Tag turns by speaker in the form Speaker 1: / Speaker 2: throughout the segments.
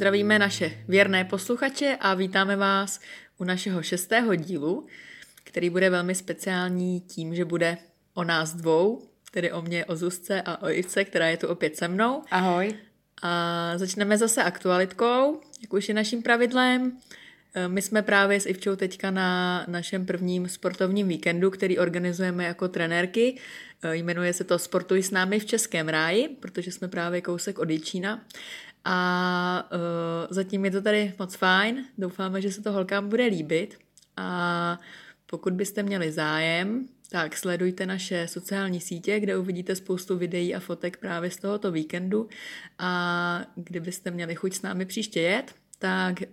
Speaker 1: Zdravíme naše věrné posluchače a vítáme vás u našeho šestého dílu, který bude velmi speciální tím, že bude o nás dvou, tedy o mě, o Zuzce a o Ivce, která je tu opět se mnou.
Speaker 2: Ahoj.
Speaker 1: A začneme zase aktualitkou, jak už je naším pravidlem. E, my jsme právě s Ivčou teďka na našem prvním sportovním víkendu, který organizujeme jako trenérky. E, jmenuje se to Sportuj s námi v Českém ráji, protože jsme právě kousek od Jičína. A uh, zatím je to tady moc fajn. Doufáme, že se to holkám bude líbit. A pokud byste měli zájem, tak sledujte naše sociální sítě, kde uvidíte spoustu videí a fotek právě z tohoto víkendu. A kdybyste měli chuť s námi příště jet, tak uh,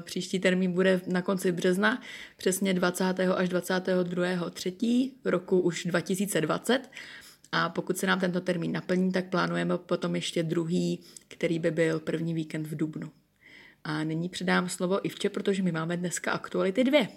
Speaker 1: příští termín bude na konci března, přesně 20. až 22. 3. roku už 2020. A pokud se nám tento termín naplní, tak plánujeme potom ještě druhý, který by byl první víkend v Dubnu. A nyní předám slovo Ivče, protože my máme dneska aktuality dvě.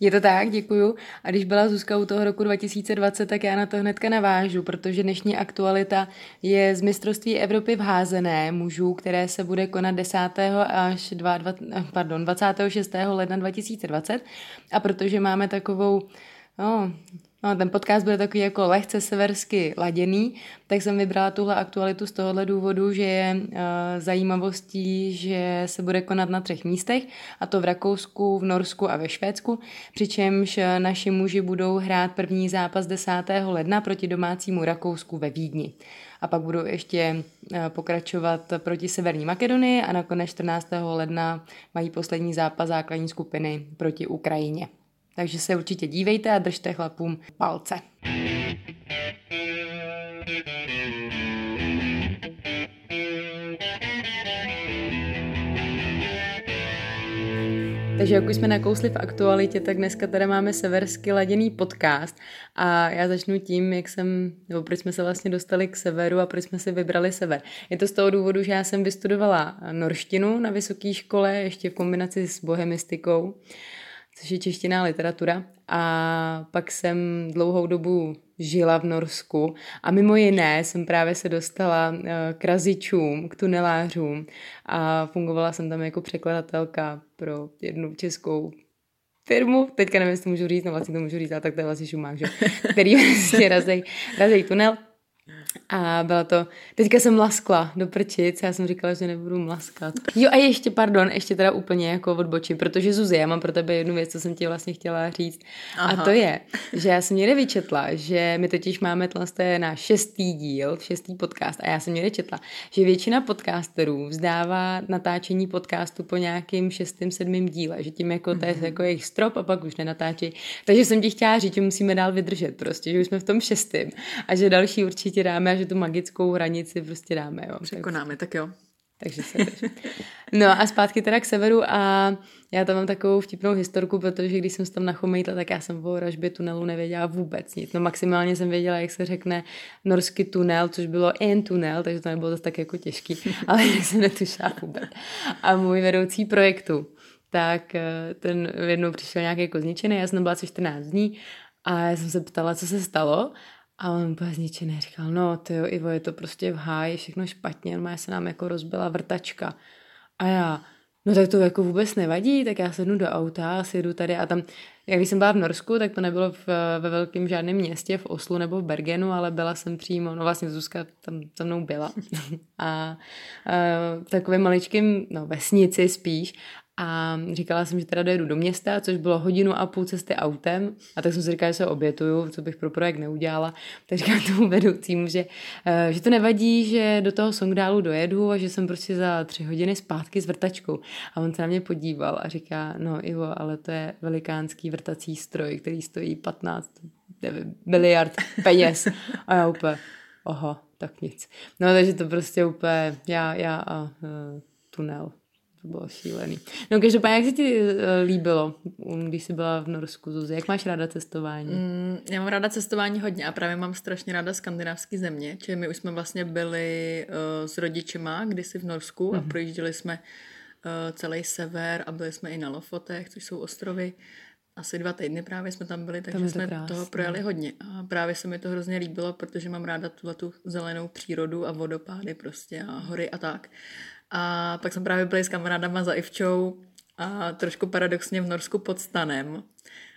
Speaker 2: Je to tak, děkuju. A když byla Zuzka u toho roku 2020, tak já na to hnedka navážu, protože dnešní aktualita je z mistrovství Evropy v házené mužů, které se bude konat 10. až 22, pardon, 26. ledna 2020. A protože máme takovou no, No, ten podcast bude takový jako lehce seversky laděný, tak jsem vybrala tuhle aktualitu z tohohle důvodu, že je uh, zajímavostí, že se bude konat na třech místech, a to v Rakousku, v Norsku a ve Švédsku, přičemž eh, naši muži budou hrát první zápas 10. ledna proti domácímu Rakousku ve Vídni. A pak budou ještě uh, pokračovat proti Severní Makedonii a nakonec 14. ledna mají poslední zápas základní skupiny proti Ukrajině. Takže se určitě dívejte a držte chlapům palce. Takže jak už jsme nakousli v aktualitě, tak dneska tady máme seversky laděný podcast a já začnu tím, jak jsem, nebo proč jsme se vlastně dostali k severu a proč jsme si vybrali sever. Je to z toho důvodu, že já jsem vystudovala norštinu na vysoké škole, ještě v kombinaci s bohemistikou což je čeština literatura. A pak jsem dlouhou dobu žila v Norsku a mimo jiné jsem právě se dostala eh, k razičům, k tunelářům a fungovala jsem tam jako překladatelka pro jednu českou firmu, teďka nevím, jestli to můžu říct, no vlastně to můžu říct, ale tak to je vlastně šumák, že? který vlastně razej, razej tunel a byla to, teďka jsem laskla do prčic, já jsem říkala, že nebudu mlaskat. Jo a ještě, pardon, ještě teda úplně jako odbočím, protože Zuzi, já mám pro tebe jednu věc, co jsem ti vlastně chtěla říct. Aha. A to je, že já jsem někde vyčetla, že my totiž máme tenhle na šestý díl, šestý podcast a já jsem někde četla, že většina podcasterů vzdává natáčení podcastu po nějakým šestým, sedmým díle, že tím jako to je mm-hmm. jako jejich strop a pak už nenatáčí. Takže jsem ti chtěla říct, že musíme dál vydržet prostě, že už jsme v tom šestém a že další určitě dáme a že tu magickou hranici prostě dáme. Jo.
Speaker 1: Překonáme, tak jo.
Speaker 2: Takže se No a zpátky teda k severu a já tam mám takovou vtipnou historku, protože když jsem se tam nachomejtla, tak já jsem o ražbě tunelu nevěděla vůbec nic. No maximálně jsem věděla, jak se řekne norský tunel, což bylo en tunel, takže to nebylo zase tak jako těžký, ale jsem netušila vůbec. A můj vedoucí projektu, tak eh, ten jednou přišel nějaký jako zničený, já jsem byla asi 14 dní a já jsem se ptala, co se stalo a on úplně zničený říkal, no ty jo, Ivo, je to prostě v háji, všechno špatně, má se nám jako rozbila vrtačka. A já, no tak to jako vůbec nevadí, tak já sednu do auta a jedu tady a tam, jak když jsem byla v Norsku, tak to nebylo v, ve velkém žádném městě, v Oslu nebo v Bergenu, ale byla jsem přímo, no vlastně Zuzka tam se mnou byla. a, a v takovém maličkém, no vesnici spíš a říkala jsem, že teda dojedu do města, což bylo hodinu a půl cesty autem. A tak jsem si říkala, že se obětuju, co bych pro projekt neudělala. Tak říkám tomu vedoucímu, že, eh, že to nevadí, že do toho Songdálu dojedu a že jsem prostě za tři hodiny zpátky s vrtačkou. A on se na mě podíval a říká, no Ivo, ale to je velikánský vrtací stroj, který stojí 15 nevím, miliard peněz. A já úplně, oho, tak nic. No takže to prostě úplně já, já a uh, tunel. To bylo šílený. No každopádně, jak se ti uh, líbilo, když jsi byla v Norsku, Zuzi? Jak máš ráda cestování?
Speaker 1: Mm, já mám ráda cestování hodně a právě mám strašně ráda skandinávské země, čili my už jsme vlastně byli uh, s rodičema kdysi v Norsku mm-hmm. a mhm. projížděli jsme uh, celý sever a byli jsme i na Lofotech, což jsou ostrovy. Asi dva týdny právě jsme tam byli, takže tam jsme krásné. toho projeli hodně. A právě se mi to hrozně líbilo, protože mám ráda tuhle tu zelenou přírodu a vodopády prostě a hory a tak. A pak jsme právě byli s kamarádama za Ivčou a trošku paradoxně v Norsku pod Stanem.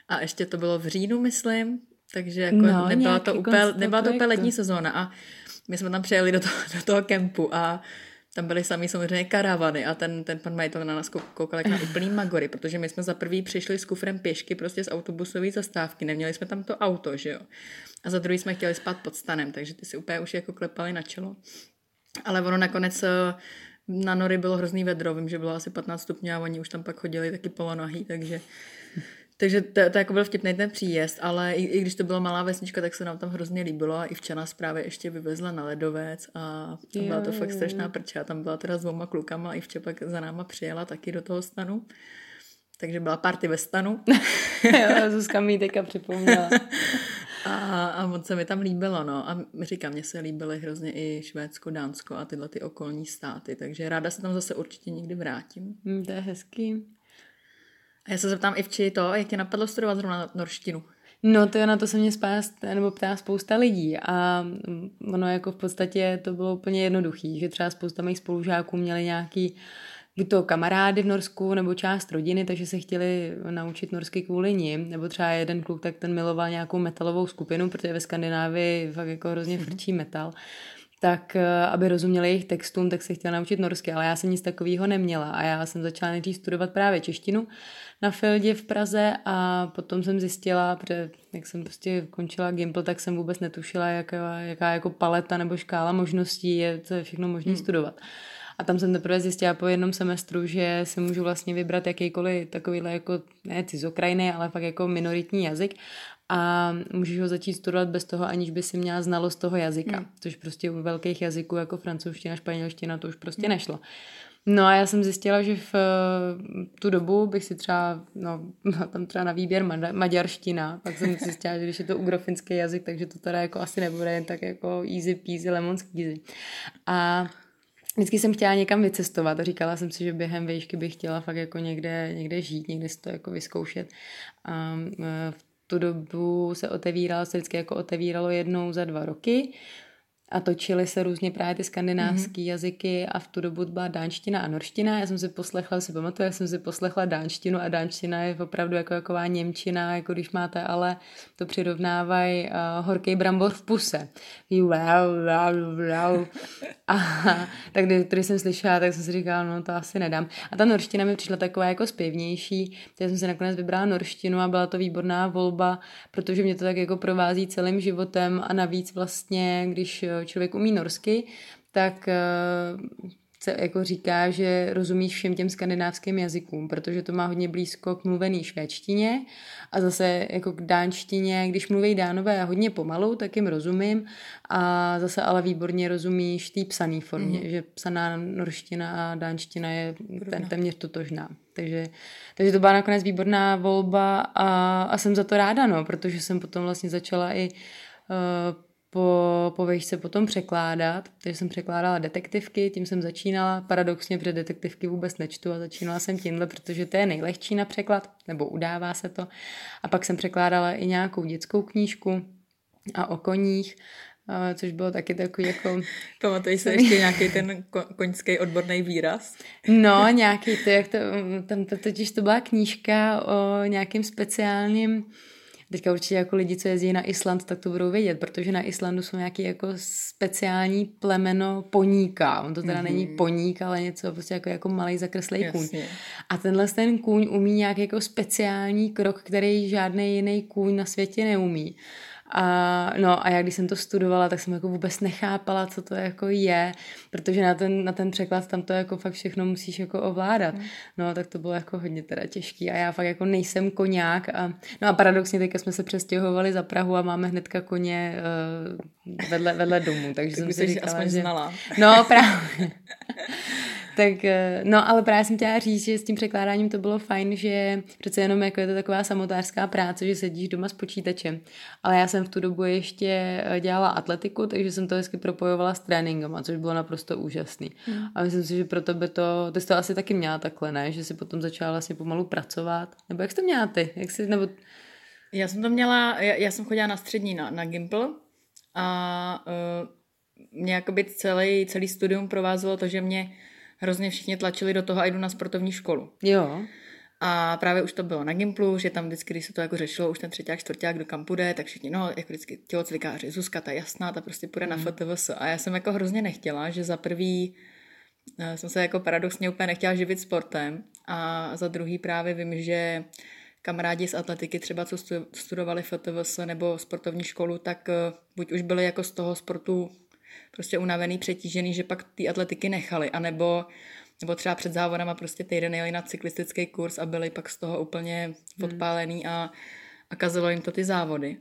Speaker 1: A ještě to bylo v říjnu, myslím, takže jako no, nebyla, to úplně, nebyla to úplně letní sezóna. A my jsme tam přijeli do toho, do toho kempu a tam byly sami samozřejmě karavany a ten, ten pan majitel na nás koukal jak na úplný magory, protože my jsme za prvý přišli s kufrem pěšky prostě z autobusové zastávky, neměli jsme tam to auto, že jo. A za druhý jsme chtěli spát pod stanem, takže ty si úplně už jako klepali na čelo. Ale ono nakonec eh, na nory bylo hrozný vedro, vím, že bylo asi 15 stupňů a oni už tam pak chodili taky polonohý, takže takže to, to jako byl vtipný ten příjezd, ale i, i když to byla malá vesnička, tak se nám tam hrozně líbilo a i včera právě ještě vyvezla na ledovec a tam byla to fakt strašná prča. Tam byla teda s dvoma klukama a i včera pak za náma přijela taky do toho stanu. Takže byla party ve stanu.
Speaker 2: jo, Zuzka mi teďka připomněla.
Speaker 1: a, a moc se mi tam líbilo, no. A říkám, mně se líbily hrozně i Švédsko, Dánsko a tyhle ty okolní státy, takže ráda se tam zase určitě někdy vrátím.
Speaker 2: Mm, to je hezký.
Speaker 1: A já se zeptám i vči to, jak tě napadlo studovat zrovna norštinu?
Speaker 2: No to na to se mě spást, nebo ptá spousta lidí a ono jako v podstatě to bylo úplně jednoduchý, že třeba spousta mých spolužáků měli nějaký to kamarády v Norsku nebo část rodiny, takže se chtěli naučit norsky kvůli ním, nebo třeba jeden kluk, tak ten miloval nějakou metalovou skupinu, protože ve Skandinávii fakt jako hrozně mhm. frčí metal tak eh, aby rozuměli jejich textům, tak se chtěla naučit norsky, ale já jsem nic takového neměla a já jsem začala nejdřív studovat právě češtinu na Fieldě v Praze a potom jsem zjistila, protože jak jsem prostě končila Gimple, tak jsem vůbec netušila, jaká, jaká jako paleta nebo škála možností je, co je všechno možné hmm. studovat. A tam jsem teprve zjistila po jednom semestru, že si můžu vlastně vybrat jakýkoliv takovýhle jako, ne cizokrajný, ale fakt jako minoritní jazyk a můžeš ho začít studovat bez toho, aniž by si měla znalost toho jazyka, hmm. což prostě u velkých jazyků jako francouzština, španělština to už prostě hmm. nešlo. No a já jsem zjistila, že v tu dobu bych si třeba, no, tam třeba na výběr maďarština, pak jsem zjistila, že když je to ugrofinský jazyk, takže to teda jako asi nebude jen tak jako easy peasy, lemon squeezy. A vždycky jsem chtěla někam vycestovat a říkala jsem si, že během výšky bych chtěla fakt jako někde, někde žít, někde si to jako vyzkoušet. A v tu dobu se otevíralo, se vždycky jako otevíralo jednou za dva roky a točily se různě právě ty skandinávské mm-hmm. jazyky a v tu dobu byla dánština a norština. Já jsem si poslechla, si pamatuju, já jsem si poslechla dánštinu a dánština je opravdu jako jaková němčina, jako když máte, ale to přirovnávají uh, horký brambor v puse. A tak když, když jsem slyšela, tak jsem si říkala, no to asi nedám. A ta norština mi přišla taková jako zpěvnější, takže jsem si nakonec vybrala norštinu a byla to výborná volba, protože mě to tak jako provází celým životem a navíc vlastně, když člověk umí norsky, tak eh, se jako říká, že rozumíš všem těm skandinávským jazykům, protože to má hodně blízko k mluvený švédštině a zase jako k dánštině, když mluví dánové hodně pomalu, tak jim rozumím a zase ale výborně rozumíš té psané formě, mm. že psaná norština a dánština je ten, téměř totožná. Takže, takže to byla nakonec výborná volba a, a jsem za to ráda, no, protože jsem potom vlastně začala i uh, po, po se potom překládat, takže jsem překládala detektivky, tím jsem začínala, paradoxně, protože detektivky vůbec nečtu a začínala jsem tímhle, protože to je nejlehčí na překlad, nebo udává se to. A pak jsem překládala i nějakou dětskou knížku a o koních, což bylo taky takový jako...
Speaker 1: Pamatuješ se ještě nějaký ten koňský odborný výraz?
Speaker 2: No, nějaký to, jak to, tam to, totiž to byla knížka o nějakým speciálním Teďka určitě jako lidi, co jezdí na Island, tak to budou vědět, protože na Islandu jsou nějaký jako speciální plemeno poníka. On to teda mm-hmm. není poník, ale něco prostě jako, jako malý zakreslej kůň. A tenhle ten kůň umí nějaký jako speciální krok, který žádný jiný kůň na světě neumí. A, no a já když jsem to studovala, tak jsem jako vůbec nechápala, co to jako je, protože na ten, na ten překlad tam to jako fakt všechno musíš jako ovládat. Mm. No tak to bylo jako hodně teda těžký a já fakt jako nejsem koňák a no a paradoxně teďka jsme se přestěhovali za Prahu a máme hnedka koně uh, vedle, vedle domu, takže
Speaker 1: tak
Speaker 2: jsem si
Speaker 1: říkala, aspoň
Speaker 2: že...
Speaker 1: znala.
Speaker 2: No právě. tak, eh, no ale právě jsem chtěla říct, že s tím překládáním to bylo fajn, že přece jenom jako je to taková samotářská práce, že sedíš doma s počítačem. Ale já jsem v tu dobu ještě eh, dělala atletiku, takže jsem to hezky propojovala s tréninkem, což bylo naprosto úžasný. Hmm. A myslím si, že pro tebe to, ty jsi to asi taky měla takhle, ne? Že si potom začala vlastně pomalu pracovat. Nebo jak jsi to měla ty? Jak jsi, nebo...
Speaker 1: Já jsem to měla, já, já jsem chodila na střední na, na Gimple a uh, mě jakoby celý, celý studium provázelo to, že mě hrozně všichni tlačili do toho a jdu na sportovní školu.
Speaker 2: Jo.
Speaker 1: A právě už to bylo na Gimplu, že tam vždycky, když se to jako řešilo, už ten třetí, čtvrták do kam půjde, tak všichni, no, jako vždycky tělocvikáři, Zuzka, ta jasná, ta prostě půjde mm. na FTVS. A já jsem jako hrozně nechtěla, že za prvý eh, jsem se jako paradoxně úplně nechtěla živit sportem a za druhý právě vím, že kamarádi z atletiky třeba, co studovali FTVS nebo sportovní školu, tak eh, buď už byli jako z toho sportu prostě unavený, přetížený, že pak ty atletiky nechali, anebo nebo třeba před závodama prostě týden jeli na cyklistický kurz a byli pak z toho úplně hmm. odpálený a, a kazilo jim to ty závody.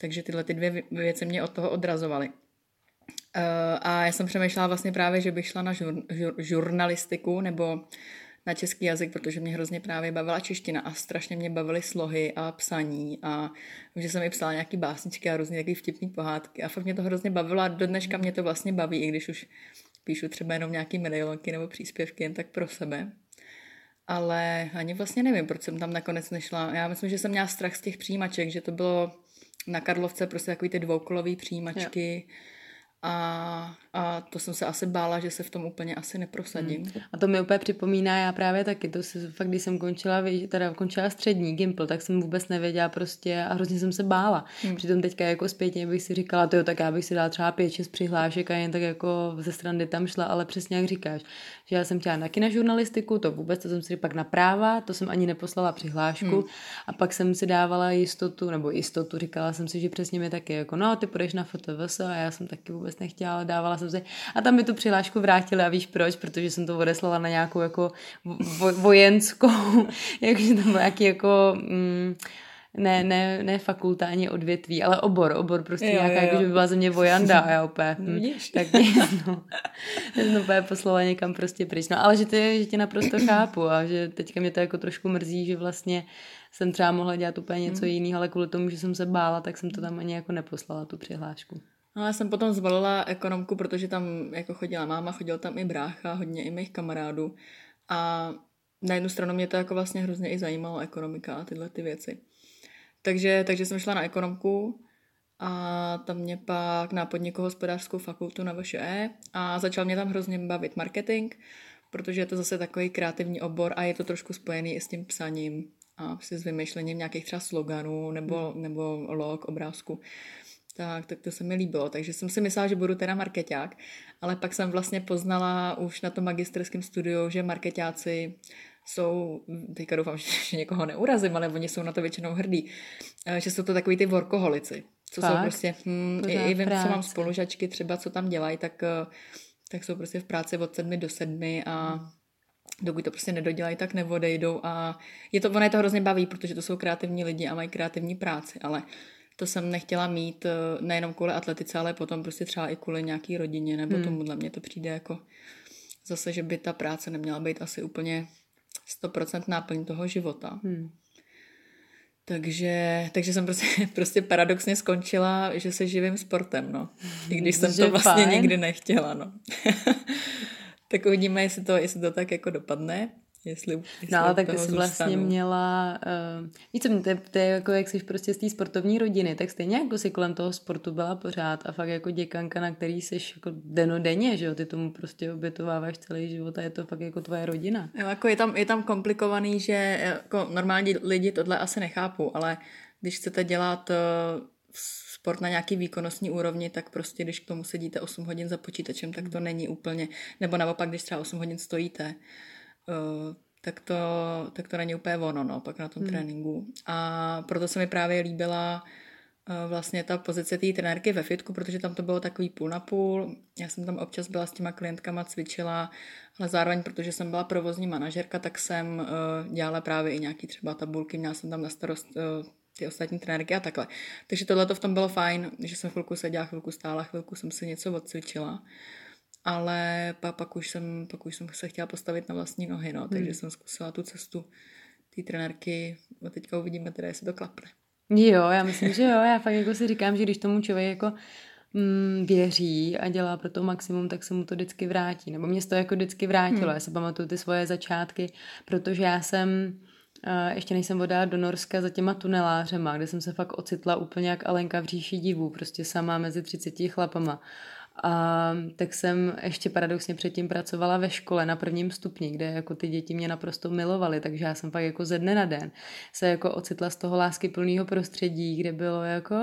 Speaker 1: Takže tyhle ty dvě věci mě od toho odrazovaly. Uh, a já jsem přemýšlela vlastně právě, že bych šla na žur, žur, žurnalistiku nebo na český jazyk, protože mě hrozně právě bavila čeština a strašně mě bavily slohy a psaní a že jsem i psala nějaký básničky a různě takový vtipný pohádky a fakt mě to hrozně bavilo a do dneška mě to vlastně baví, i když už píšu třeba jenom nějaký medailonky nebo příspěvky jen tak pro sebe. Ale ani vlastně nevím, proč jsem tam nakonec nešla. Já myslím, že jsem měla strach z těch přijímaček, že to bylo na Karlovce prostě takový ty dvoukolový přijímačky. Jo a, a to jsem se asi bála, že se v tom úplně asi neprosadím. Hmm.
Speaker 2: A to mi úplně připomíná, já právě taky, to si fakt, když jsem končila, teda končila střední Gimple, tak jsem vůbec nevěděla prostě a hrozně jsem se bála. Hmm. Přitom teďka jako zpětně bych si říkala, to jo, tak já bych si dala třeba pět, šest přihlášek a jen tak jako ze strany tam šla, ale přesně jak říkáš, že já jsem chtěla na žurnalistiku, to vůbec, to jsem si pak na práva, to jsem ani neposlala přihlášku hmm. a pak jsem si dávala jistotu, nebo jistotu, říkala jsem si, že přesně mi taky jako, no, ty půjdeš na FTVS a já jsem taky vůbec vůbec nechtěla, ale dávala jsem si. A tam mi tu přihlášku vrátili a víš proč? Protože jsem to odeslala na nějakou jako vo, vojenskou, jakože to byl nějaký jako... Mm, ne, ne, ne fakulta ani odvětví, ale obor, obor prostě jo, nějaká, jako, že by byla ze mě vojanda a já úplně, no, hm, tak no, jsem úplně poslala někam prostě pryč. No ale že, ty, že tě naprosto chápu a že teďka mě to jako trošku mrzí, že vlastně jsem třeba mohla dělat úplně něco hmm. jiného, ale kvůli tomu, že jsem se bála, tak jsem to tam ani jako neposlala, tu přihlášku.
Speaker 1: No já jsem potom zvolila ekonomku, protože tam jako chodila máma, chodil tam i brácha, hodně i mých kamarádů. A na jednu stranu mě to jako vlastně hrozně i zajímalo, ekonomika a tyhle ty věci. Takže, takže jsem šla na ekonomku a tam mě pak na podnikohospodářskou fakultu na VŠE a začal mě tam hrozně bavit marketing, protože je to zase takový kreativní obor a je to trošku spojený i s tím psaním a s vymýšlením nějakých třeba sloganů nebo, nebo log, obrázku tak, tak to se mi líbilo. Takže jsem si myslela, že budu teda marketák, ale pak jsem vlastně poznala už na tom magisterském studiu, že marketáci jsou, teďka doufám, že někoho neurazím, ale oni jsou na to většinou hrdí, eh, že jsou to takový ty workoholici, co Fakt? jsou prostě, hm, i, i vím, co mám spolužačky třeba, co tam dělají, tak, eh, tak jsou prostě v práci od sedmi do sedmi a hmm. dokud to prostě nedodělají, tak neodejdou a je to, ono je to hrozně baví, protože to jsou kreativní lidi a mají kreativní práci, ale to jsem nechtěla mít eh, nejenom kvůli atletice, ale potom prostě třeba i kvůli nějaký rodině, nebo hmm. tomuhle mě to přijde jako zase, že by ta práce neměla být asi úplně 100% náplň toho života. Hmm. Takže, takže jsem prostě, prostě paradoxně skončila, že se živím sportem, no. I když jsem že to vlastně fajn. nikdy nechtěla, no. tak uvidíme, jestli to, jestli to tak jako dopadne. Jestli, jestli
Speaker 2: no ale tak ty jsi vlastně měla, uh, víš co, to, to je jako jak jsi prostě z té sportovní rodiny, tak stejně jako si kolem toho sportu byla pořád a fakt jako děkanka, na který jsi jako denodenně, že jo, ty tomu prostě obětováváš celý život a je to fakt jako tvoje rodina.
Speaker 1: Jo, jako je tam, je tam komplikovaný, že jako normální lidi tohle asi nechápou, ale když chcete dělat uh, sport na nějaký výkonnostní úrovni, tak prostě když k tomu sedíte 8 hodin za počítačem, tak to není úplně, nebo naopak, když třeba 8 hodin stojíte, uh, tak to, tak to není úplně ono, no, pak na tom hmm. tréninku. A proto se mi právě líbila eh, vlastně ta pozice té trenérky ve fitku, protože tam to bylo takový půl na půl. Já jsem tam občas byla s těma klientkama, cvičila, ale zároveň, protože jsem byla provozní manažerka, tak jsem uh, dělala právě i nějaký třeba tabulky, měla jsem tam na starost uh, ty ostatní trenérky a takhle. Takže tohle to v tom bylo fajn, že jsem chvilku seděla, chvilku stála, chvilku jsem si něco odcvičila. Ale pak, pak, už jsem, pak už jsem se chtěla postavit na vlastní nohy, no, takže hmm. jsem zkusila tu cestu té trenérky a teďka uvidíme teda, jestli to klapne.
Speaker 2: Jo, já myslím, že jo. Já fakt jako si říkám, že když tomu člověk jako mm, věří a dělá pro to maximum, tak se mu to vždycky vrátí. Nebo mě to jako vždycky vrátilo. Hmm. Já si pamatuju ty svoje začátky, protože já jsem Uh, ještě než jsem odala do Norska za těma tunelářema, kde jsem se fakt ocitla úplně jak Alenka v říši divů, prostě sama mezi 30 chlapama. A tak jsem ještě paradoxně předtím pracovala ve škole na prvním stupni, kde jako ty děti mě naprosto milovaly, takže já jsem pak jako ze dne na den se jako ocitla z toho lásky plného prostředí, kde bylo jako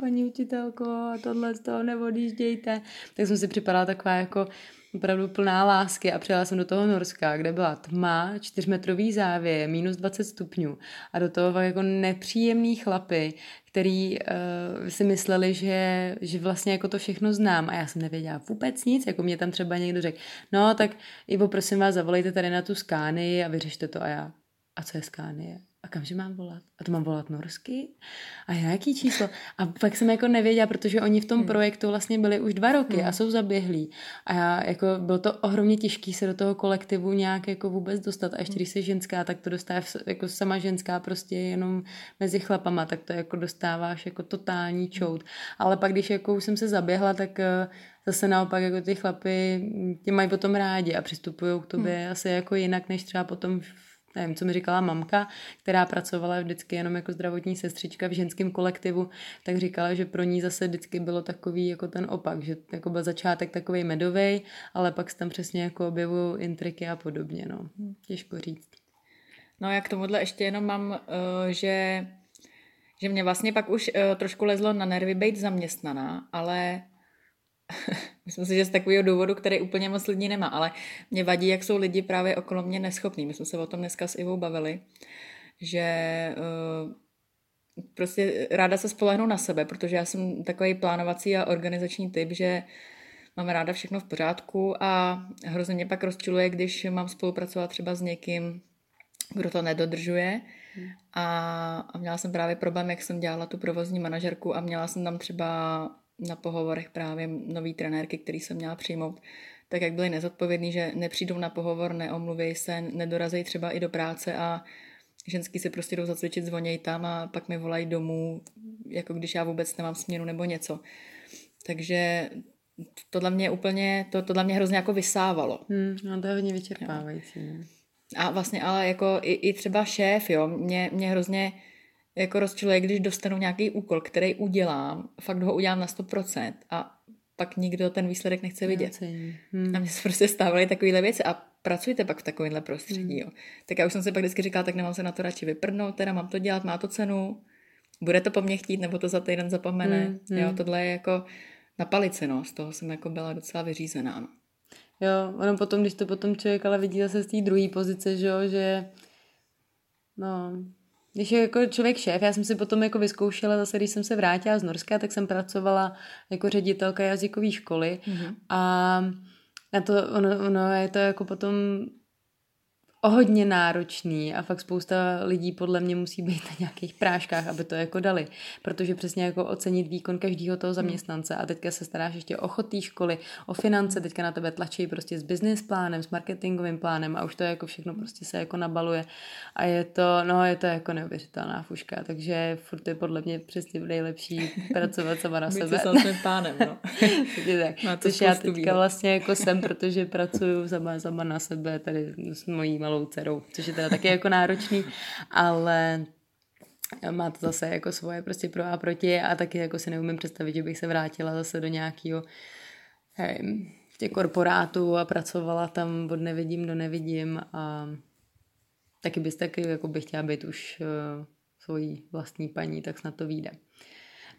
Speaker 2: paní učitelko tohle z toho neodjíždějte. Tak jsem si připadala taková jako opravdu plná lásky a přijela jsem do toho Norska, kde byla tma, čtyřmetrový závěr, minus 20 stupňů a do toho jako nepříjemný chlapy, který uh, si mysleli, že, že vlastně jako to všechno znám a já jsem nevěděla vůbec nic, jako mě tam třeba někdo řekl, no tak Ivo, prosím vás, zavolejte tady na tu skány a vyřešte to a já, a co je skánie? A kamže mám volat? A to mám volat norsky? A jaký číslo? A pak jsem jako nevěděla, protože oni v tom hmm. projektu vlastně byli už dva roky hmm. a jsou zaběhlí. A já, jako bylo to ohromně těžké se do toho kolektivu nějak jako vůbec dostat. A ještě hmm. když jsi ženská, tak to dostáváš jako sama ženská prostě jenom mezi chlapama, tak to jako dostáváš jako totální hmm. čout. Ale pak, když jako už jsem se zaběhla, tak eh, zase naopak jako ty chlapy tě mají potom rádi a přistupují k tobě hmm. asi jako jinak, než třeba potom v nevím, co mi říkala mamka, která pracovala vždycky jenom jako zdravotní sestřička v ženském kolektivu, tak říkala, že pro ní zase vždycky bylo takový jako ten opak, že jako byl začátek takový medový, ale pak se tam přesně jako objevují intriky a podobně, no. Těžko říct.
Speaker 1: No já k tomuhle ještě jenom mám, uh, že že mě vlastně pak už uh, trošku lezlo na nervy být zaměstnaná, ale Myslím si, že z takového důvodu, který úplně moc lidí nemá, ale mě vadí, jak jsou lidi právě okolo mě neschopní. My jsme se o tom dneska s Ivou bavili, že uh, prostě ráda se spolehnu na sebe, protože já jsem takový plánovací a organizační typ, že mám ráda všechno v pořádku a hrozně mě pak rozčiluje, když mám spolupracovat třeba s někým, kdo to nedodržuje. Hmm. A, a měla jsem právě problém, jak jsem dělala tu provozní manažerku a měla jsem tam třeba na pohovorech právě nový trenérky, který jsem měla přijmout, tak jak byli nezodpovědní, že nepřijdou na pohovor, neomluví se, nedorazí třeba i do práce a ženský si prostě jdou zacvičit, zvoněj tam a pak mi volají domů, jako když já vůbec nemám směnu nebo něco. Takže tohle mě úplně, to, tohle mě hrozně jako vysávalo.
Speaker 2: Hmm, no to je hodně vyčerpávající. No.
Speaker 1: A vlastně ale jako i, i třeba šéf, jo, mě, mě hrozně jako rozčiluje, když dostanu nějaký úkol, který udělám, fakt ho udělám na 100% a pak nikdo ten výsledek nechce vidět. Hmm. A mně se prostě stávaly takovéhle věci a pracujte pak v takovémhle prostředí. Hmm. Jo. Tak já už jsem si pak vždycky říkala, tak nemám se na to radši vyprdnout, teda mám to dělat, má to cenu, bude to po mně chtít, nebo to za týden zapomene. Hmm. Jo, hmm. tohle je jako na palici, no. Z toho jsem jako byla docela vyřízená, no.
Speaker 2: Jo, ono potom, když to potom člověk ale vidí zase z té druhé pozice, že jo, že no, když je jako člověk šéf, já jsem si potom jako vyzkoušela zase, když jsem se vrátila z Norska, tak jsem pracovala jako ředitelka jazykové školy mm-hmm. a na to, ono, ono je to jako potom hodně náročný a fakt spousta lidí podle mě musí být na nějakých práškách, aby to jako dali, protože přesně jako ocenit výkon každého toho zaměstnance a teďka se staráš ještě o chod školy, o finance, teďka na tebe tlačí prostě s business plánem, s marketingovým plánem a už to jako všechno prostě se jako nabaluje a je to, no je to jako neuvěřitelná fuška, takže furt je podle mě přesně nejlepší pracovat sama na sebe.
Speaker 1: Být pánem, no.
Speaker 2: tak. Což já teďka výhod. vlastně jako jsem, protože pracuju sama, sama na sebe tady s mojí malou dcerou, což je teda taky jako náročný, ale má to zase jako svoje prostě pro a proti a taky jako si neumím představit, že bych se vrátila zase do nějakého hej, těch korporátů a pracovala tam od nevidím do nevidím a taky bys taky jako bych chtěla být už uh, svojí vlastní paní, tak snad to vyjde.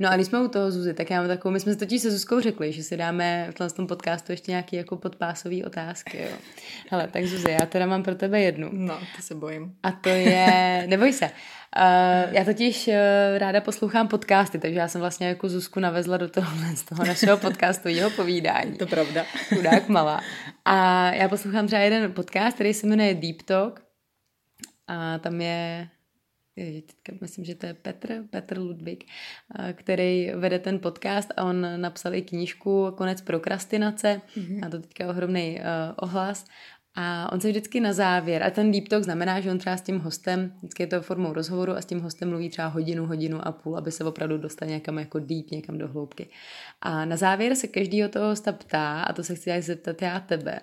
Speaker 2: No a když jsme u toho Zuzi, tak já mám takovou, my jsme totiž se Zuzkou řekli, že si dáme v tom podcastu ještě nějaký jako podpásový otázky, jo. Hele, tak Zuzi, já teda mám pro tebe jednu.
Speaker 1: No, to se bojím.
Speaker 2: A to je, neboj se, Uh, já totiž uh, ráda poslouchám podcasty, takže já jsem vlastně jako Zuzku navezla do toho, z toho našeho podcastu, jeho povídání.
Speaker 1: To pravda.
Speaker 2: Chudák malá. A já poslouchám třeba jeden podcast, který se jmenuje Deep Talk. A tam je teďka myslím, že to je Petr, Petr Ludvík, který vede ten podcast a on napsal i knížku Konec prokrastinace, mm-hmm. a to teďka ohromný uh, ohlas a on se vždycky na závěr, a ten deep talk znamená, že on třeba s tím hostem, vždycky je to formou rozhovoru a s tím hostem mluví třeba hodinu, hodinu a půl, aby se opravdu dostal někam jako deep, někam do hloubky. A na závěr se každýho toho hosta ptá, a to se chci zeptat já tebe,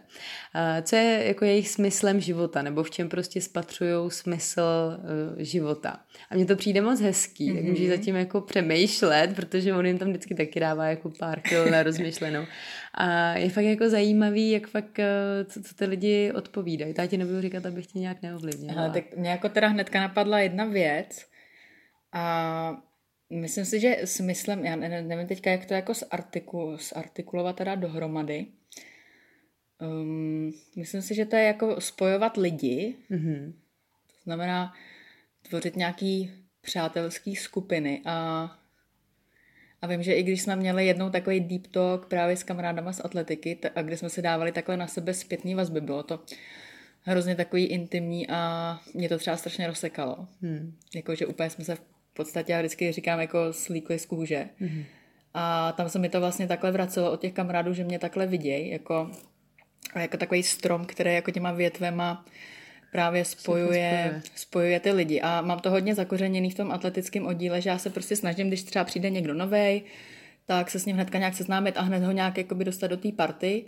Speaker 2: co je jako jejich smyslem života, nebo v čem prostě spatřují smysl uh, života. A mně to přijde moc hezký, mm-hmm. tak můžeš zatím jako přemýšlet, protože on jim tam vždycky taky dává jako pár chvil na rozmyšlenou. A je fakt jako zajímavý, jak fakt, eh, co, co ty lidi odpovídají. Já ti nebudu říkat, abych tě nějak neovlivnila.
Speaker 1: Ale tak mě jako teda hnedka napadla jedna věc a myslím si, že smyslem, já nevím teďka, jak to jako zartiku, zartikulovat teda dohromady, um, myslím si, že to je jako spojovat lidi, mm-hmm. to znamená tvořit nějaký přátelský skupiny a a vím, že i když jsme měli jednou takový deep talk právě s kamarádama z atletiky, a kde jsme si dávali takhle na sebe zpětný vazby, bylo to hrozně takový intimní a mě to třeba strašně rozsekalo. Hmm. Jako, že úplně jsme se v podstatě, já vždycky říkám, jako slíkli z kůže. Hmm. A tam se mi to vlastně takhle vracelo od těch kamarádů, že mě takhle vidějí, jako, jako takový strom, který jako těma větvema právě spojuje, spojuje ty lidi. A mám to hodně zakořeněný v tom atletickém oddíle, že já se prostě snažím, když třeba přijde někdo novej, tak se s ním hnedka nějak seznámit a hned ho nějak jakoby dostat do té party.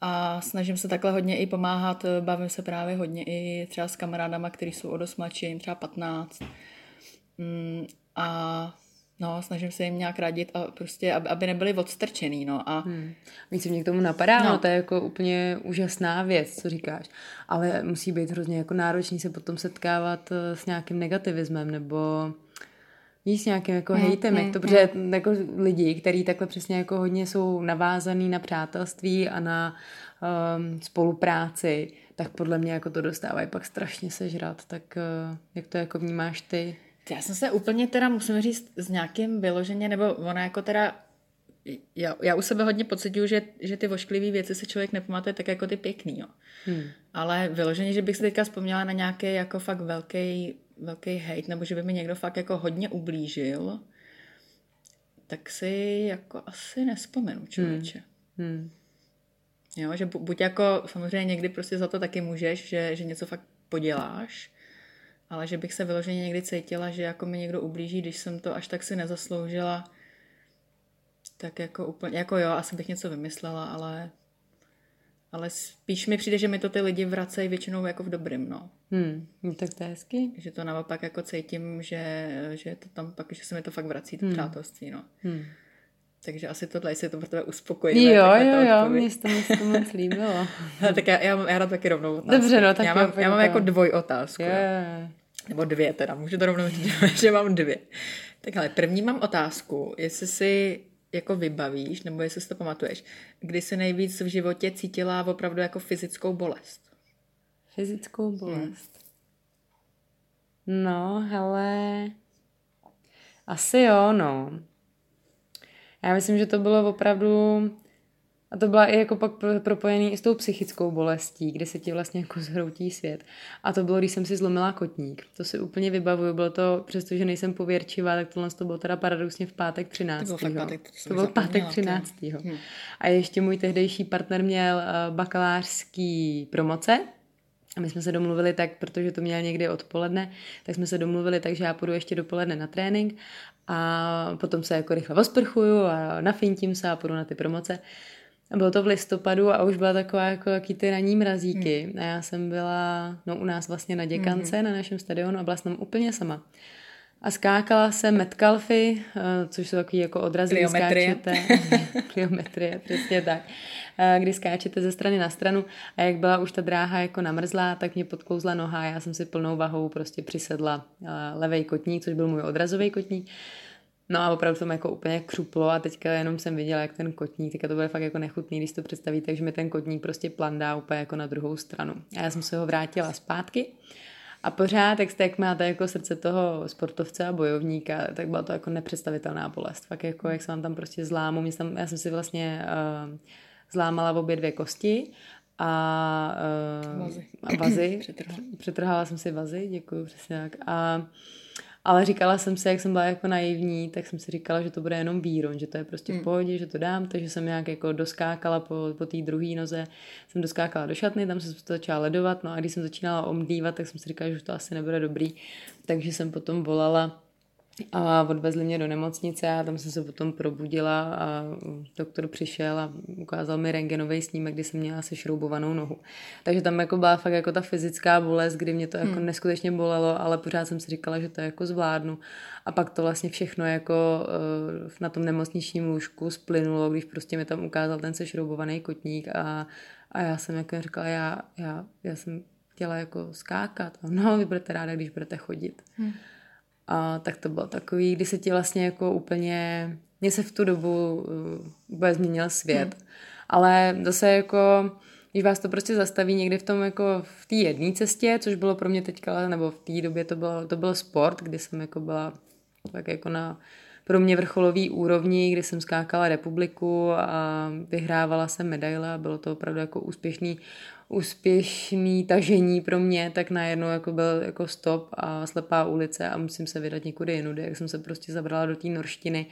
Speaker 1: A snažím se takhle hodně i pomáhat, bavím se právě hodně i třeba s kamarádama, kteří jsou o dost mladší, jim třeba 15. Mm, a No, snažím se jim nějak radit a prostě, aby, aby nebyli odstrčený, no. A...
Speaker 2: Hmm. Víc mě k tomu napadá, no. no. to je jako úplně úžasná věc, co říkáš. Ale musí být hrozně jako náročný se potom setkávat eh, s nějakým negativismem, nebo víš, s nějakým jako hmm, hejtem, hmm, jak to, protože hmm. jako lidi, kteří takhle přesně jako hodně jsou navázaný na přátelství a na um, spolupráci, tak podle mě jako to dostávají pak strašně sežrat, tak uh, jak to jako vnímáš ty?
Speaker 1: Já jsem se úplně teda, musím říct, s nějakým vyloženě, nebo ona jako teda, já, já u sebe hodně pocituju, že, že ty vošklivé věci se člověk nepamatuje tak jako ty pěkný, jo. Hmm. Ale vyloženě, že bych si teďka vzpomněla na nějaký jako fakt velký, velký hate, nebo že by mi někdo fakt jako hodně ublížil, tak si jako asi nespomenu, člověče. Hmm. Hmm. Jo, že buď jako, samozřejmě někdy prostě za to taky můžeš, že, že něco fakt poděláš, ale že bych se vyloženě někdy cítila, že jako mi někdo ublíží, když jsem to až tak si nezasloužila, tak jako úplně, jako jo, asi bych něco vymyslela, ale ale spíš mi přijde, že mi to ty lidi vracejí většinou jako v dobrým, no.
Speaker 2: Hmm, no tak to je hezky.
Speaker 1: Že to naopak jako cítím, že, že to tam pak, že se mi to fakt vrací, to hmm. přátelství, no. Hmm. Takže asi tohle, jestli je to pro tebe uspokojivé.
Speaker 2: Jo, jo, jo, mně se to, mě to moc líbilo.
Speaker 1: tak já, já, já dám taky rovnou
Speaker 2: otázku. Dobře, no, tak
Speaker 1: já mám, já mám jako dvoj otázku. Yeah. Nebo dvě teda, můžu to rovnou říct, že mám dvě. Tak ale první mám otázku, jestli si jako vybavíš, nebo jestli si to pamatuješ, kdy jsi nejvíc v životě cítila opravdu jako fyzickou bolest?
Speaker 2: Fyzickou bolest? Hmm. No, hele, asi jo, no. Já myslím, že to bylo opravdu a to byla i jako pak propojený i s tou psychickou bolestí, kde se ti vlastně jako zhroutí svět. A to bylo, když jsem si zlomila kotník. To si úplně vybavuju. Bylo to, přestože nejsem pověrčivá, tak tohle to bylo teda paradoxně v pátek 13. To byl, pátek, to, to byl pátek 13. Hmm. A ještě můj tehdejší partner měl eh, bakalářský promoce, a my jsme se domluvili tak, protože to měl někdy odpoledne, tak jsme se domluvili tak, že já půjdu ještě dopoledne na trénink a potom se jako rychle osprchuju a nafintím se a půjdu na ty promoce. A bylo to v listopadu a už byla taková jako jaký ty ranní mrazíky. Hmm. A já jsem byla no, u nás vlastně na děkance, hmm. na našem stadionu a byla jsem úplně sama. A skákala jsem metcalfy, eh, což jsou takový jako odrazy, kdy skáčete. Pliometrie, přesně tak. Eh, kdy skáčete ze strany na stranu a jak byla už ta dráha jako namrzlá, tak mě podkouzla noha a já jsem si plnou vahou prostě přisedla eh, levej kotník, což byl můj odrazový kotník. No a opravdu jsem jako úplně křuplo a teďka jenom jsem viděla, jak ten kotník, teďka to bude fakt jako nechutný, když to představí, takže mi ten kotník prostě plandá úplně jako na druhou stranu. A já jsem se ho vrátila zpátky a pořád, jak, jste, jak máte jako srdce toho sportovce a bojovníka, tak byla to jako nepředstavitelná bolest. Fakt jako, jak se vám tam prostě zlámu. Mě tam, já jsem si vlastně uh, zlámala obě dvě kosti a, uh, vazy. a vazy. Přetrhala jsem si vazy, děkuji, přesně tak. A ale říkala jsem si, jak jsem byla jako naivní, tak jsem si říkala, že to bude jenom výron, že to je prostě v hmm. pohodě, že to dám, takže jsem nějak jako doskákala po, po té druhé noze, jsem doskákala do šatny, tam jsem to začala ledovat, no a když jsem začínala omdlívat, tak jsem si říkala, že to asi nebude dobrý, takže jsem potom volala a odvezli mě do nemocnice a tam jsem se potom probudila a doktor přišel a ukázal mi rengenový snímek, kdy jsem měla sešroubovanou nohu. Takže tam jako byla fakt jako ta fyzická bolest, kdy mě to jako hmm. neskutečně bolelo, ale pořád jsem si říkala, že to jako zvládnu. A pak to vlastně všechno jako uh, na tom nemocničním lůžku splynulo, když prostě mi tam ukázal ten sešroubovaný kotník a, a já jsem jako říkala, já, já, já jsem chtěla jako skákat. A no, vy budete ráda, když budete chodit. Hmm. A tak to bylo takový, kdy se ti vlastně jako úplně, mě se v tu dobu úplně změnil svět. Hmm. Ale zase jako, když vás to prostě zastaví někdy v tom jako v té jedné cestě, což bylo pro mě teďka, nebo v té době to bylo, to byl sport, kdy jsem jako byla tak jako na pro mě vrcholový úrovni, kdy jsem skákala republiku a vyhrávala jsem medaile a bylo to opravdu jako úspěšný úspěšný tažení pro mě, tak najednou jako byl jako stop a slepá ulice a musím se vydat někudy jinudy, jak jsem se prostě zabrala do té norštiny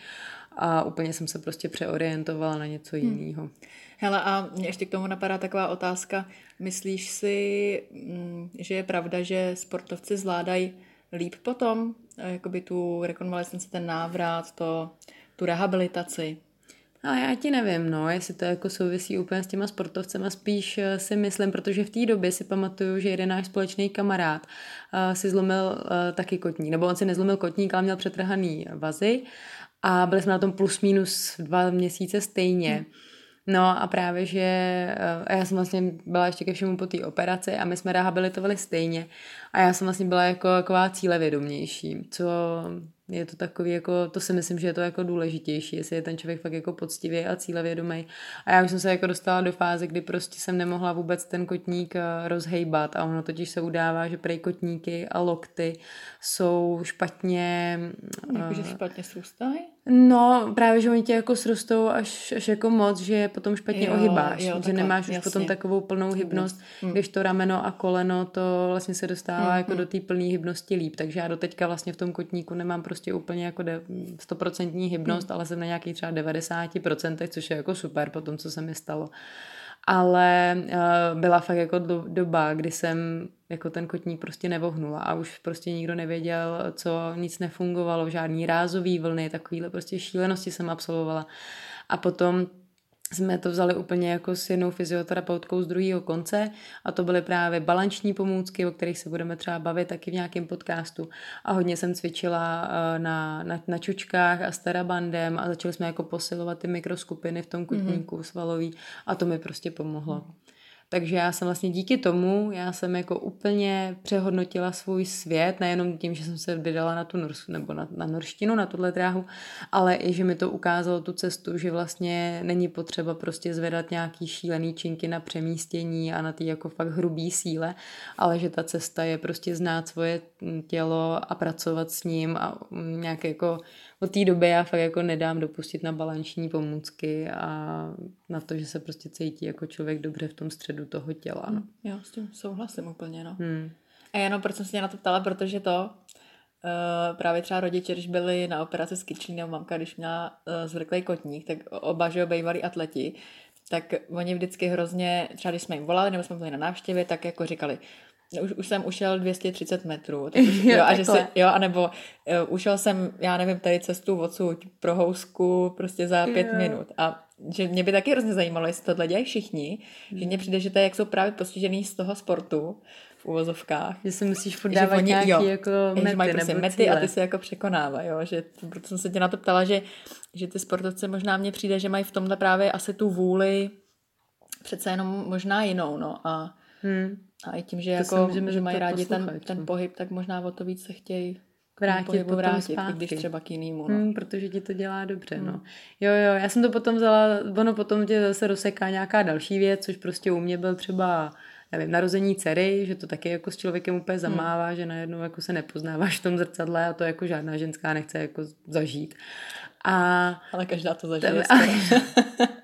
Speaker 2: a úplně jsem se prostě přeorientovala na něco hmm. jiného.
Speaker 1: Hele, a mě ještě k tomu napadá taková otázka. Myslíš si, mm, že je pravda, že sportovci zvládají líp potom, jakoby tu rekonvalescenci, ten návrat, to, tu rehabilitaci?
Speaker 2: Ale já ti nevím, no, jestli to jako souvisí úplně s těma sportovcema, spíš eh, si myslím, protože v té době si pamatuju, že jeden náš společný kamarád uh, si zlomil uh, taky kotník, nebo on si nezlomil kotník, ale měl přetrhaný vazy a byli jsme na tom plus minus dva měsíce stejně. Hmm. No a právě, že já jsem vlastně byla ještě ke všemu po té operaci a my jsme rehabilitovali stejně a já jsem vlastně byla jako taková cílevědomější, co je to takový jako, to si myslím, že je to jako důležitější, jestli je ten člověk fakt jako poctivý a cílevědomý. A já už jsem se jako dostala do fáze, kdy prostě jsem nemohla vůbec ten kotník eh, rozhejbat a ono totiž se udává, že prej kotníky a lokty jsou špatně...
Speaker 1: Jakože uh, špatně srůstají?
Speaker 2: No, právě, že oni tě jako srostou až, až jako moc, že je potom špatně jo, ohybáš, jo, že takhle, nemáš už potom takovou plnou hybnost, hmm. když to rameno a koleno to vlastně se dostává hmm. jako hmm. do té plné hybnosti líp, takže já do teďka vlastně v tom kotníku nemám prostě úplně jako stoprocentní hybnost, hmm. ale jsem na nějakých třeba 90%, což je jako super po tom, co se mi stalo ale uh, byla fakt jako do, doba, kdy jsem jako ten kotník prostě nevohnula a už prostě nikdo nevěděl, co, nic nefungovalo, žádný rázový vlny, takovýhle prostě šílenosti jsem absolvovala. A potom jsme to vzali úplně jako s jednou fyzioterapeutkou z druhého konce a to byly právě balanční pomůcky, o kterých se budeme třeba bavit taky v nějakém podcastu a hodně jsem cvičila eh, na, na, na čučkách a s terabandem a začali jsme jako posilovat ty mikroskupiny v tom mhm. kutníku mm-hmm. svalový a to mi prostě pomohlo. Mm-hmm. Takže já jsem vlastně díky tomu, já jsem jako úplně přehodnotila svůj svět, nejenom tím, že jsem se vydala na tu norsku, nebo na, na norštinu, na tuhle dráhu, ale i, že mi to ukázalo tu cestu, že vlastně není potřeba prostě zvedat nějaký šílený činky na přemístění a na ty jako fakt hrubý síle, ale že ta cesta je prostě znát svoje tělo a pracovat s ním a nějak jako od té doby já fakt jako nedám dopustit na balanční pomůcky a na to, že se prostě cítí jako člověk dobře v tom středu toho těla. No. Hmm,
Speaker 1: já s tím souhlasím úplně, no. Hmm. A jenom proč jsem se na to ptala, protože to Uh, právě třeba rodiče, když byli na operaci s kyčlí, nebo mamka, když měla uh, zvrklý kotník, tak oba, že bývalí atleti, tak oni vždycky hrozně, třeba když jsme jim volali, nebo jsme byli na návštěvě, tak jako říkali, už, už jsem ušel 230 metrů. Tak už, jo, a že se, jo, anebo uh, ušel jsem, já nevím, tady cestu odsud pro housku prostě za pět jo. minut. A že mě by taky hrozně zajímalo, jestli tohle dělají všichni, hmm. že mně přijde, že to je, jak jsou právě postižený z toho sportu v uvozovkách.
Speaker 2: Že si musíš furt dávat oni, nějaký jo, jako mety, že mají prostě
Speaker 1: mety cíle. a ty se jako překonávají, jo, že proto jsem se tě na to ptala, že, že ty sportovci možná mně přijde, že mají v tomhle právě asi tu vůli přece jenom možná jinou, no a hmm. A i tím, že, jako, můžeme, že mají rádi ten, ten pohyb, tak možná o to víc se chtějí
Speaker 2: vrátit potom
Speaker 1: vrátit,
Speaker 2: zpátky.
Speaker 1: i když třeba k jinému. No.
Speaker 2: Hmm, protože ti to dělá dobře, no. Jo, jo, já jsem to potom vzala, ono potom tě zase rozseká nějaká další věc, což prostě u mě byl třeba nevím, narození dcery, že to taky jako s člověkem úplně zamává, hmm. že najednou jako se nepoznáváš v tom zrcadle a to jako žádná ženská nechce jako zažít. A
Speaker 1: ale každá to zažije.
Speaker 2: Tam,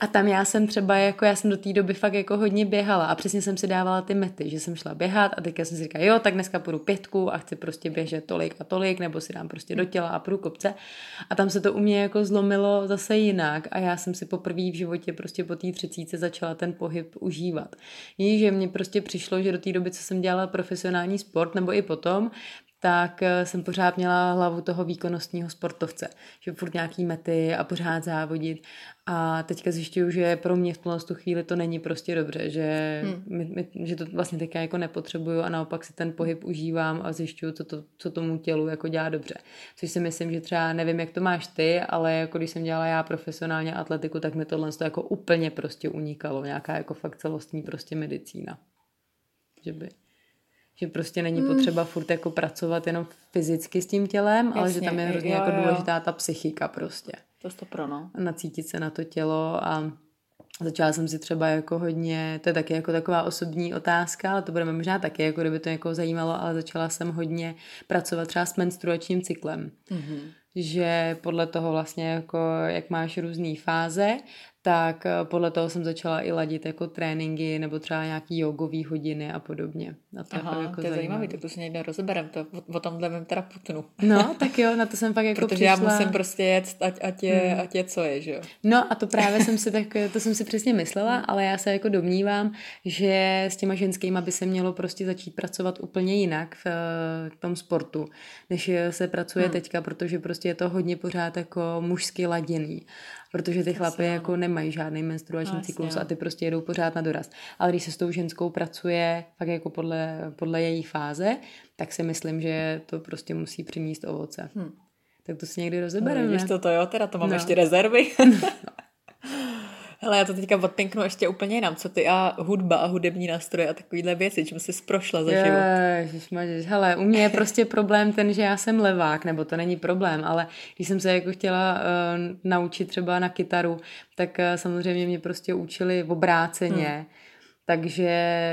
Speaker 2: A tam já jsem třeba, jako já jsem do té doby fakt jako hodně běhala a přesně jsem si dávala ty mety, že jsem šla běhat a teďka jsem si říkala, jo, tak dneska půjdu pětku a chci prostě běžet tolik a tolik, nebo si dám prostě do těla a půjdu kopce. A tam se to u mě jako zlomilo zase jinak a já jsem si poprvé v životě prostě po té třicíce začala ten pohyb užívat. že mně prostě přišlo, že do té doby, co jsem dělala profesionální sport, nebo i potom, tak eh, jsem pořád měla hlavu toho výkonnostního sportovce, že furt nějaký mety a pořád závodit. A teďka zjišťuju, že pro mě v tuhle tu chvíli to není prostě dobře, že, hmm. my, my, že to vlastně teďka jako nepotřebuju a naopak si ten pohyb užívám a zjišťuju, co, to, co tomu tělu jako dělá dobře. Což si myslím, že třeba nevím, jak to máš ty, ale jako když jsem dělala já profesionálně atletiku, tak mi tohle to jako úplně prostě unikalo, nějaká jako fakt celostní prostě medicína. Že by že prostě není mm. potřeba furt jako pracovat jenom fyzicky s tím tělem, Jasně, ale že tam je hrozně jo, jako jo. důležitá ta psychika prostě.
Speaker 1: To je to pro, no.
Speaker 2: Nacítit se na to tělo a Začala jsem si třeba jako hodně, to je taky jako taková osobní otázka, ale to budeme možná taky, jako kdyby to někoho zajímalo, ale začala jsem hodně pracovat třeba s menstruačním cyklem. Mm-hmm. Že podle toho vlastně jako, jak máš různé fáze, tak eh, podle toho jsem začala i ladit jako tréninky nebo třeba nějaký jogový hodiny a podobně.
Speaker 1: A to Aha, je jako to je zajímavý, tak to si někde rozeberem, to o, o tomhle vím teda putnu.
Speaker 2: No, tak jo, na to jsem fakt jako
Speaker 1: Protože
Speaker 2: přišla.
Speaker 1: já musím prostě jet, ať, ať, je, hmm. ať je co je, že jo.
Speaker 2: No a to právě jsem si tak, to jsem si přesně myslela, hmm. ale já se jako domnívám, že s těma ženskýma by se mělo prostě začít pracovat úplně jinak v, v tom sportu, než se pracuje hmm. teďka, protože prostě je to hodně pořád jako mužsky laděný protože ty chlapy jako nemají žádný menstruační no, cyklus a ty prostě jedou pořád na doraz. Ale když se s tou ženskou pracuje fakt jako podle, podle její fáze, tak si myslím, že to prostě musí přinést ovoce. Hmm. Tak to si někdy rozebereme.
Speaker 1: No, to, to jo, teda to mám no. ještě rezervy. Hele, já to teďka odpinknu ještě úplně jinam. Co ty a hudba a hudební nástroje a takovýhle věci, čím jsi prošla za život?
Speaker 2: Ježišmažiš. Hele, u mě je prostě problém ten, že já jsem levák, nebo to není problém, ale když jsem se jako chtěla uh, naučit třeba na kytaru, tak uh, samozřejmě mě prostě učili v obráceně. Hmm takže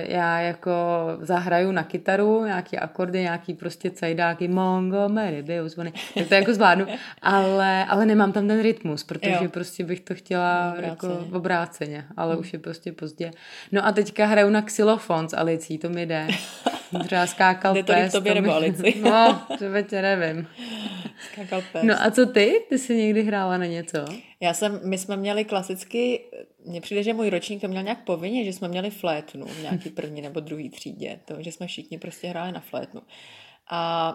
Speaker 2: já jako zahraju na kytaru nějaký akordy, nějaký prostě cajdáky, Montgomery, Biosbony, tak to jako zvládnu, ale, ale nemám tam ten rytmus, protože jo. prostě bych to chtěla obráceně. jako v obráceně, ale hmm. už je prostě pozdě. No a teďka hraju na xylofon s Alicí, to mi jde. Třeba skákal
Speaker 1: Jde to pes. tobě nebo Alici?
Speaker 2: No, třeba tě nevím.
Speaker 1: Skákal pes.
Speaker 2: No a co ty? Ty jsi někdy hrála na něco?
Speaker 1: Já jsem, my jsme měli klasicky, mně přijde, že můj ročník to měl nějak povinně, že jsme měli flétnu v nějaký první nebo druhý třídě, to, že jsme všichni prostě hráli na flétnu. A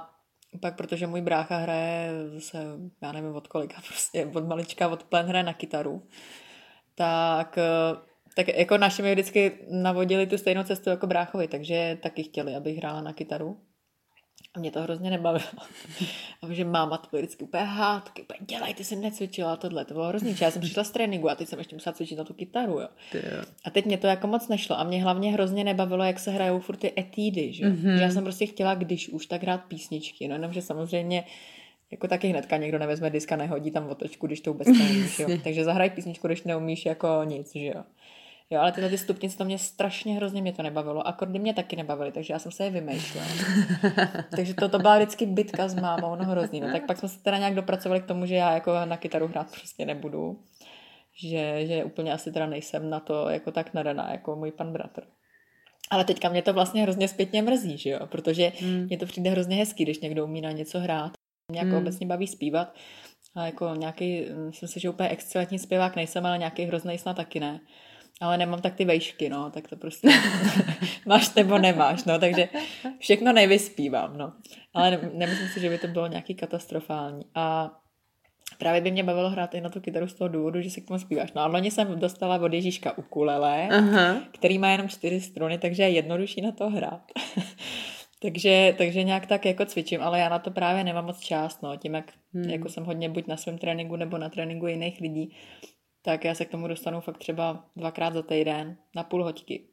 Speaker 1: pak, protože můj brácha hraje zase, já nevím od kolika, prostě od malička, od plen hraje na kytaru, tak tak jako naši mi vždycky navodili tu stejnou cestu jako bráchovi, takže taky chtěli, abych hrála na kytaru. A mě to hrozně nebavilo. A že máma to vždycky úplně hádky, úplně dělej, ty jsi necvičila tohle, to bylo hrozný. Já jsem přišla z tréninku a teď jsem ještě musela cvičit na tu kytaru, jo. A teď mě to jako moc nešlo a mě hlavně hrozně nebavilo, jak se hrajou furt ty etídy, že? Mm-hmm. Já jsem prostě chtěla, když už, tak hrát písničky, no jenom, že samozřejmě jako taky hnedka někdo nevezme diska, nehodí tam otočku, když to vůbec neumíš, jo. Takže zahraj písničku, když neumíš jako nic, že jo. Jo, ale tyhle ty stupnice, to mě strašně hrozně mě to nebavilo. Akordy mě taky nebavily, takže já jsem se je vymýšlela. takže to, to byla vždycky bitka s mámou, no hrozný. No, tak pak jsme se teda nějak dopracovali k tomu, že já jako na kytaru hrát prostě nebudu. Že, že úplně asi teda nejsem na to jako tak nadaná, jako můj pan bratr. Ale teďka mě to vlastně hrozně zpětně mrzí, že jo? Protože hmm. mě to přijde hrozně hezký, když někdo umí na něco hrát. Mě jako hmm. obecně baví zpívat. A jako nějaký, myslím si, že úplně excelentní zpěvák nejsem, ale nějaký hrozný snad taky ne ale nemám tak ty vejšky, no, tak to prostě máš nebo nemáš, no, takže všechno nevyspívám, no. Ale ne, nemyslím si, že by to bylo nějaký katastrofální. A právě by mě bavilo hrát i na tu kytaru z toho důvodu, že si k tomu zpíváš. No a loni jsem dostala od Ježíška ukulele, Aha. který má jenom čtyři struny, takže je jednodušší na to hrát. takže, takže nějak tak jako cvičím, ale já na to právě nemám moc čas, no, tím jak hmm. jako jsem hodně buď na svém tréninku nebo na tréninku jiných lidí, tak já se k tomu dostanu fakt třeba dvakrát za týden na půl hoďky.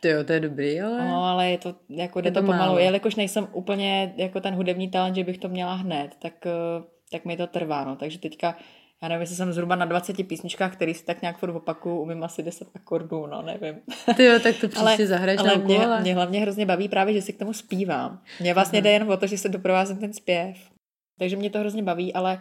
Speaker 2: To jo, to je dobrý, ale...
Speaker 1: No, ale je to, jako jde
Speaker 2: Je
Speaker 1: to,
Speaker 2: to
Speaker 1: pomalu. Jelikož nejsem úplně jako ten hudební talent, že bych to měla hned, tak, eh, tak mi to trvá, no. Takže teďka, já nevím, jestli jsem zhruba na 20 písničkách, který si tak nějak furt opakuju, umím asi 10 akordů, no, nevím.
Speaker 2: Ty jo, tak to příště zahraješ
Speaker 1: ale
Speaker 2: na
Speaker 1: mě, mě hlavně hrozně baví právě, že si k tomu zpívám. Mě vlastně
Speaker 2: Aha.
Speaker 1: jde jen o to, že se doprovázím ten zpěv. Takže mě to hrozně baví, ale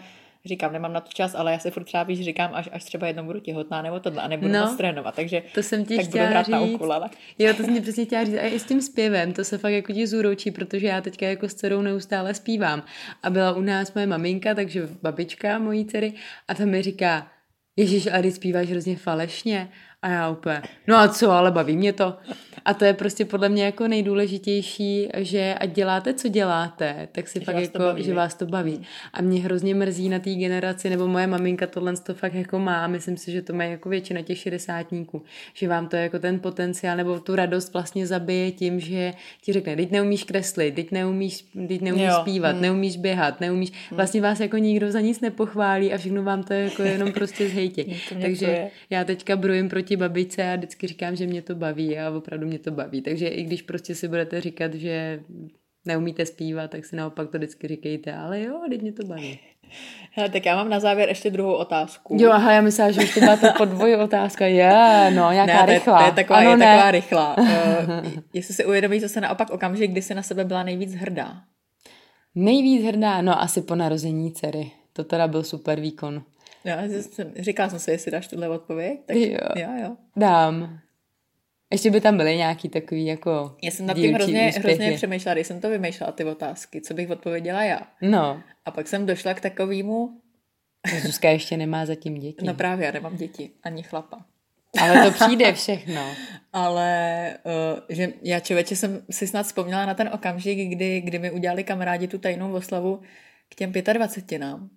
Speaker 1: říkám, nemám na to čas, ale já si furt třeba víš, říkám, až, až třeba jednou budu těhotná nebo tohle a nebudu
Speaker 2: No.
Speaker 1: moc trénovat, takže
Speaker 2: To jsem ti
Speaker 1: tak budu hrát
Speaker 2: říct.
Speaker 1: na ukulele.
Speaker 2: Jo, to jsem ti přesně chtěla říct. A i s tím zpěvem, to se fakt jako ti zúročí, protože já teďka jako s dcerou neustále zpívám. A byla u nás moje maminka, takže babička mojí dcery, a ta mi říká, Ježíš, a ty zpíváš hrozně falešně. A já úplně, no a co, ale baví mě to. A to je prostě podle mě jako nejdůležitější, že ať děláte, co děláte, tak si
Speaker 1: Že
Speaker 2: fakt jako,
Speaker 1: baví,
Speaker 2: že vás to baví. A mě hrozně mrzí na té generaci, nebo moje maminka tohle to fakt jako má, myslím si, že to má jako většina těch šedesátníků, že vám to jako ten potenciál nebo tu radost vlastně zabije tím, že ti řekne, teď neumíš kreslit, teď neumíš, teď neumíš
Speaker 1: Jo,
Speaker 2: zpívat,
Speaker 1: hm.
Speaker 2: neumíš běhat, neumíš, vlastně vás jako nikdo za nic nepochválí a všechno vám to jako jenom prostě zhejtí. Takže já teďka brojím proti babičce a vždycky říkám, že mě to baví a opravdu mě to baví. Takže i když prostě si budete říkat, že neumíte zpívat, tak si naopak to vždycky říkejte, ale jo, teď mě to baví.
Speaker 1: Hele, tak já mám na závěr ještě druhou otázku.
Speaker 2: Jo, aha, já myslela, že už to byla ta otázka. Je, no, nějaká
Speaker 1: ne, to je,
Speaker 2: rychlá.
Speaker 1: to je taková,
Speaker 2: ano,
Speaker 1: je
Speaker 2: ne.
Speaker 1: taková rychlá. Uh, jestli si uvědomíš, to se naopak okamžik, kdy jsi na sebe byla nejvíc hrdá.
Speaker 2: Nejvíc hrdá, no asi po narození dcery. To teda byl super výkon.
Speaker 1: Já jsem, říkala jsem si, jestli dáš tuhle odpověď. Tak
Speaker 2: Jo.
Speaker 1: jo, jo.
Speaker 2: Dám. Ještě by tam byly nějaký takový jako
Speaker 1: Já jsem nad tím hrozně,
Speaker 2: úspěchy.
Speaker 1: hrozně přemýšlela, když jsem to vymýšlela, ty otázky, co bych odpověděla já.
Speaker 2: No,
Speaker 1: A pak jsem došla k takovému,
Speaker 2: Zuzka ještě nemá zatím děti.
Speaker 1: no právě já nemám děti, ani chlapa.
Speaker 2: Ale to přijde všechno.
Speaker 1: Ale uh, že já člověče jsem si snad vzpomněla na ten okamžik, kdy, kdy mi udělali kamarádi tu tajnou oslavu k těm 25 nám.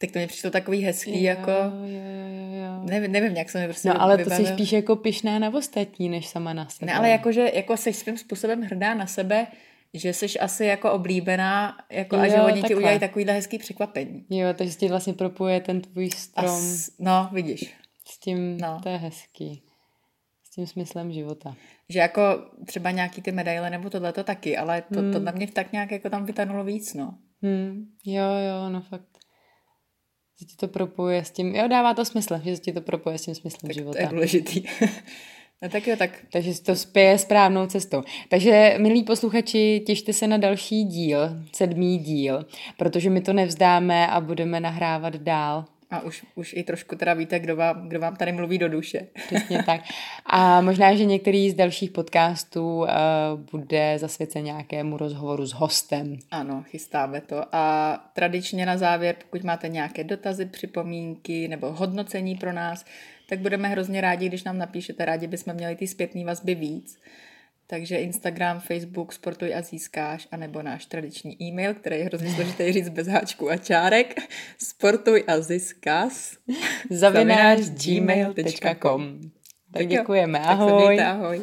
Speaker 1: Tak to mi přišlo takový hezký, jako...
Speaker 2: Jo, jo, jo, jo.
Speaker 1: Nevím, nevím, jak se mi prostě
Speaker 2: No ale to jsi
Speaker 1: vybavil.
Speaker 2: spíš jako pyšná na ostatní, než sama na sebe.
Speaker 1: Ne, ale jakože jako jsi svým způsobem hrdá na sebe, že jsi asi jako oblíbená jako a
Speaker 2: Jo,
Speaker 1: že oni ti
Speaker 2: takhle.
Speaker 1: udělají takovýhle hezký překvapení.
Speaker 2: Jo, takže ti vlastně propuje ten tvůj
Speaker 1: A
Speaker 2: strom
Speaker 1: s, no, vidíš.
Speaker 2: s tím,
Speaker 1: no.
Speaker 2: to je hezký. S tím smyslem života.
Speaker 1: Že jako třeba nějaký ty medaile nebo tohle to taky, ale to,
Speaker 2: Hmm.
Speaker 1: to na mě tak nějak jako tam vytanulo víc, no.
Speaker 2: Hmm, jo, jo, no fakt. Že ti to propuje s tím, jo, dává to smysl, že ti to propuje s tím smyslem
Speaker 1: Tak
Speaker 2: života.
Speaker 1: to je důležitý. no tak jo, tak
Speaker 2: Takže to spěje správnou cestou. Takže, milí posluchači, těšte se na další díl, sedmý díl, protože my to nevzdáme a budeme nahrávat dál.
Speaker 1: A už, už i trošku teda víte, kdo vám, kdo vám tady mluví do duše.
Speaker 2: Přesně tak. A možná, že některý z dalších podcastů uh, bude zasvěcen nějakému rozhovoru s hostem.
Speaker 1: Ano, chystáme to. A tradičně na závěr, pokud máte nějaké dotazy, připomínky nebo hodnocení pro nás, tak budeme hrozně rádi, když nám napíšete. Rádi bychom měli ty zpětné vazby víc. Takže Instagram, Facebook, Sportuj a získáš, anebo náš tradiční e-mail, který je hrozně složitý říct bez háčků a čárek. Sportuj a získáš.
Speaker 2: Zavináč
Speaker 1: gmail.com.
Speaker 2: Tak děkujeme,
Speaker 1: Tak se
Speaker 2: ahoj.
Speaker 1: mějte, ahoj.